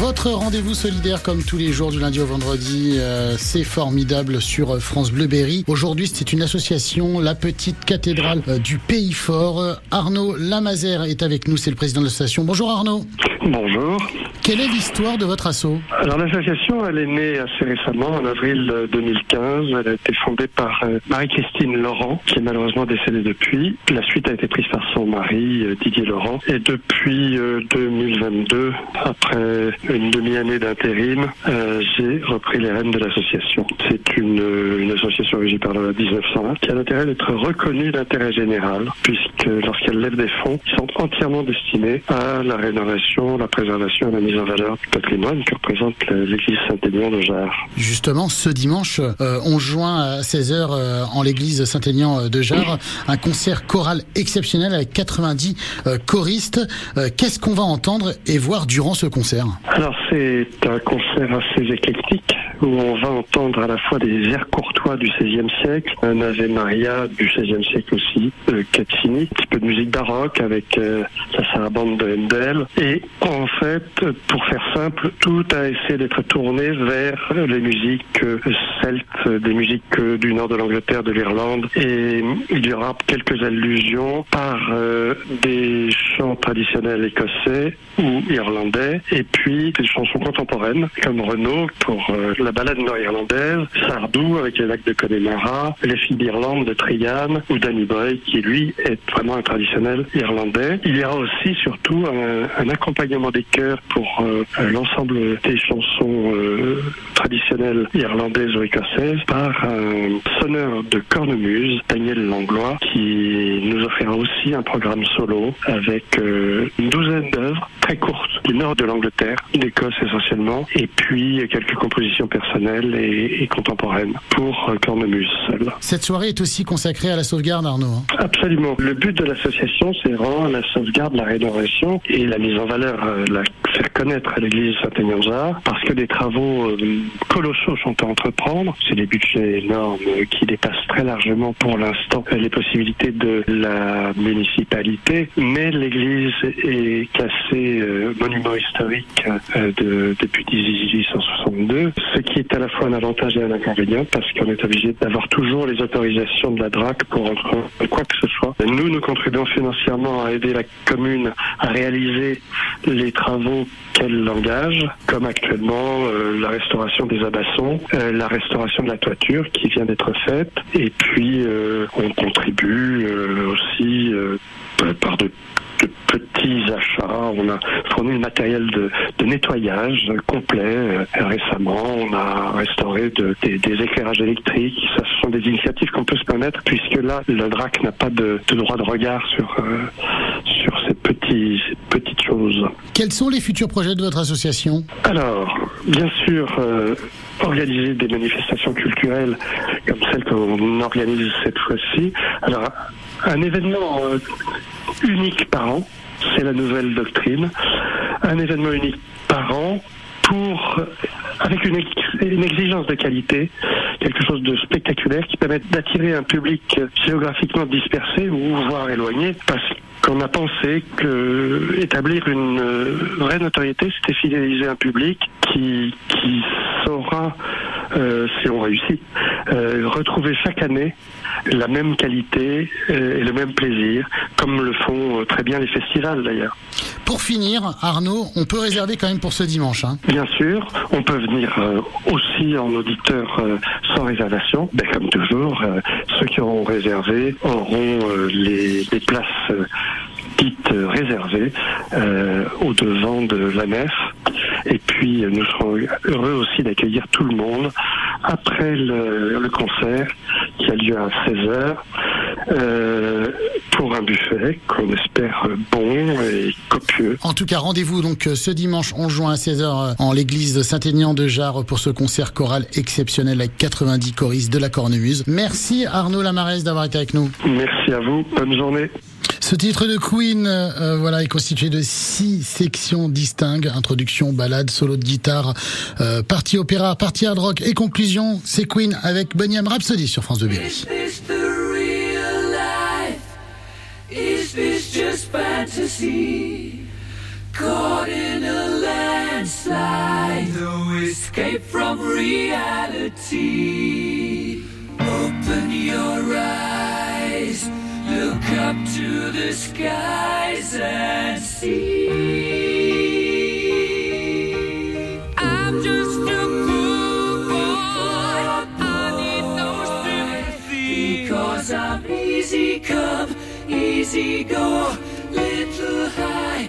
Votre rendez-vous solidaire comme tous les jours du lundi au vendredi, euh, c'est formidable sur France Bleu Berry. Aujourd'hui, c'est une association, la petite cathédrale euh, du Pays Fort. Arnaud Lamazère est avec nous, c'est le président de l'association. Bonjour Arnaud. Bonjour. Quelle est l'histoire de votre assaut Alors l'association, elle est née assez récemment, en avril 2015. Elle a été fondée par euh, Marie-Christine Laurent, qui est malheureusement décédée depuis. La suite a été prise par son mari, euh, Didier Laurent. Et depuis 2022, euh, après une demi-année d'intérim, j'ai repris les rênes de l'association. C'est une, une association régie par la 1901 qui a l'intérêt d'être reconnue d'intérêt général, puisque lorsqu'elle lève des fonds, ils sont entièrement destinés à la rénovation, la préservation et la mise en valeur du patrimoine que représente l'église Saint-Aignan de Jarre. Justement, ce dimanche, euh, on joint à 16h euh, en l'église Saint-Aignan de Jarre un concert choral exceptionnel avec 90 euh, choristes. Qu'est-ce qu'on va entendre et voir durant ce concert? Alors c'est un concert assez éclectique où on va entendre à la fois des airs courtois du XVIe siècle, un Ave Maria du XVIe siècle aussi, Caccini, un petit peu de musique baroque avec la sarabande de Handel. Et en fait, pour faire simple, tout a essayé d'être tourné vers les musiques celtes, des musiques du nord de l'Angleterre, de l'Irlande. Et il y aura quelques allusions par euh, des chants traditionnels écossais ou irlandais, et puis des chansons contemporaines, comme Renault pour euh, la balade nord-irlandaise, Sardou avec les lacs de Connemara, les filles d'Irlande de Trian, ou Danny Boy, qui lui est vraiment un traditionnel irlandais. Il y aura aussi surtout un accompagnement des chœurs pour euh, l'ensemble des chansons euh, traditionnelles irlandaises ou écossaises par un sonneur de cornemuse, Daniel Langlois, qui nous offrira aussi un programme solo avec euh, une douzaine d'œuvres très courtes du nord de l'Angleterre, d'Écosse essentiellement, et puis quelques compositions personnelles et, contemporaines pour cornemuse. Cette soirée est aussi consacrée à la sauvegarde, Arnaud. Hein? Absolument. Le but de l'association, c'est vraiment la sauvegarde, la rénovation et la mise en valeur, la faire connaître l'église Saint-Aignan parce que des travaux euh, colossaux sont à entreprendre. C'est des budgets énormes qui dépassent très largement pour l'instant les possibilités de la municipalité, mais l'église est classée euh, monument historique euh, de, depuis 1862, ce qui est à la fois un avantage et un inconvénient parce qu'on est obligé d'avoir toujours les autorisations de la DRAC pour quoi que ce soit. Nous, nous contribuons financièrement à aider la commune à réaliser les travaux qu'elle engage, comme actuellement euh, la restauration des abassons, euh, la restauration de la toiture qui vient d'être faite, et puis euh, on contribue aussi par de petits achats. On a fourni le matériel de, nettoyage complet. récemment, on a restauré des, éclairages électriques. Ce sont des initiatives qu'on peut se permettre puisque là, le DRAC n'a pas de, droit de regard sur, petits, petites choses. Quels sont les futurs projets de votre association? Alors, bien sûr, euh, organiser des manifestations culturelles comme celle qu'on organise cette fois-ci. Alors, un événement euh, unique par an, c'est la nouvelle doctrine. Un événement unique par an pour, avec une, une, exigence de qualité, quelque chose de spectaculaire qui permet d'attirer un public géographiquement dispersé ou voire éloigné, parce qu'on a pensé que établir une euh, vraie notoriété, c'était fidéliser un public qui, qui saura, euh, si on réussit, euh, retrouver chaque année la même qualité et le même plaisir, comme le font très bien les festivals d'ailleurs. Pour finir, Arnaud, on peut réserver quand même pour ce dimanche. Hein. Bien sûr, on peut venir aussi en auditeur sans réservation. Ben, comme toujours, ceux qui auront réservé auront les, les, places dites réservées euh, au devant de la nef. Et puis nous serons heureux aussi d'accueillir tout le monde après le, concert qui a lieu à 16h euh, pour un buffet qu'on espère bon et copieux. En tout cas, rendez-vous donc ce dimanche 11 juin à 16h en l'église de Saint-Aignan de Jarre pour ce concert choral exceptionnel avec 90 choristes de la Cornemuse. Merci Arnaud Lamarès d'avoir été avec nous. Merci à vous. Bonne journée. Ce titre de Queen, euh, voilà, est constitué de six sections distinctes introduction, ballade, solo de guitare, euh, partie opéra, partie hard rock et conclusion. C'est Queen avec Bunyan Rhapsody sur France 2 Berry. Caught in a slide, no escape from reality. Open your eyes, look up to the skies and see. I'm just a poor boy, I need no sympathy. Because I'm easy come, easy go, little high,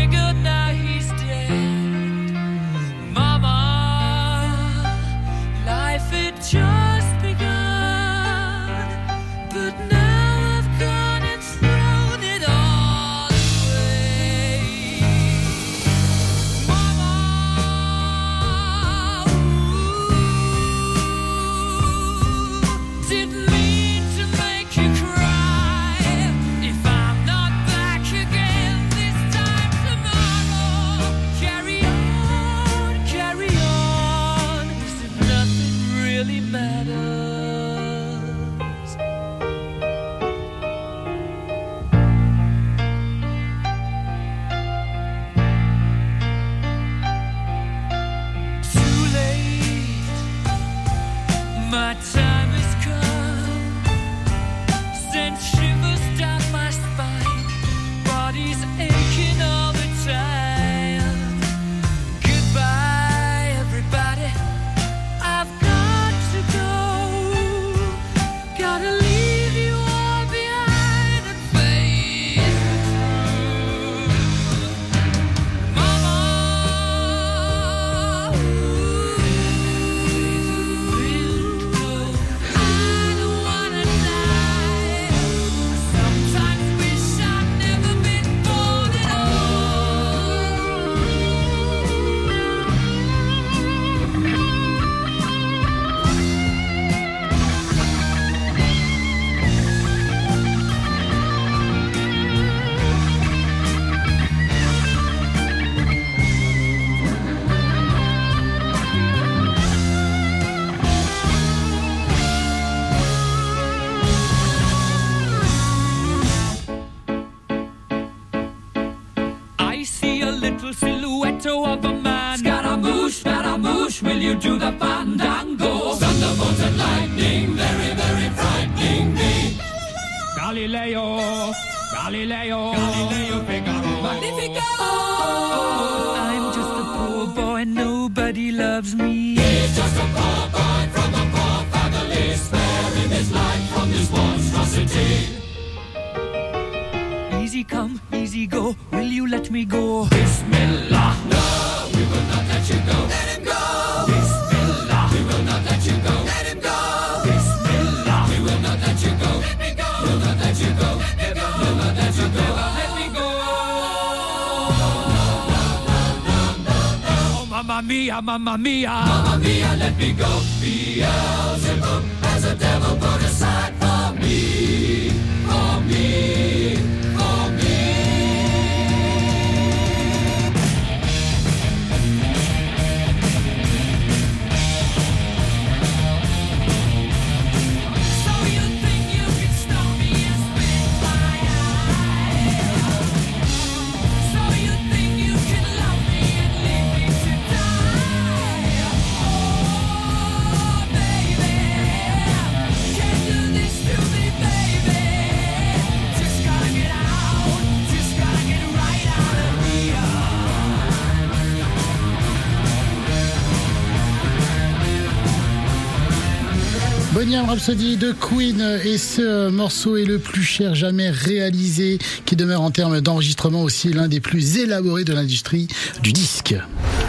little silhouette of a man. Scaramouche, Scaramouche, will you do the fandango? Thunderbolt and lightning, very, very frightening me. Galileo, Galileo, Galileo Figaro. Magnifico! I'm just a poor boy, nobody loves me. He's just a poor boy from a poor family, sparing his life from this monstrosity. Easy come, easy go. Will you let me go? Mamma mia, mamma mia. Mamma mia, let me go. Beelzebub has a Bohemian Rhapsody de Queen et ce morceau est le plus cher jamais réalisé qui demeure en termes d'enregistrement aussi l'un des plus élaborés de l'industrie du disque.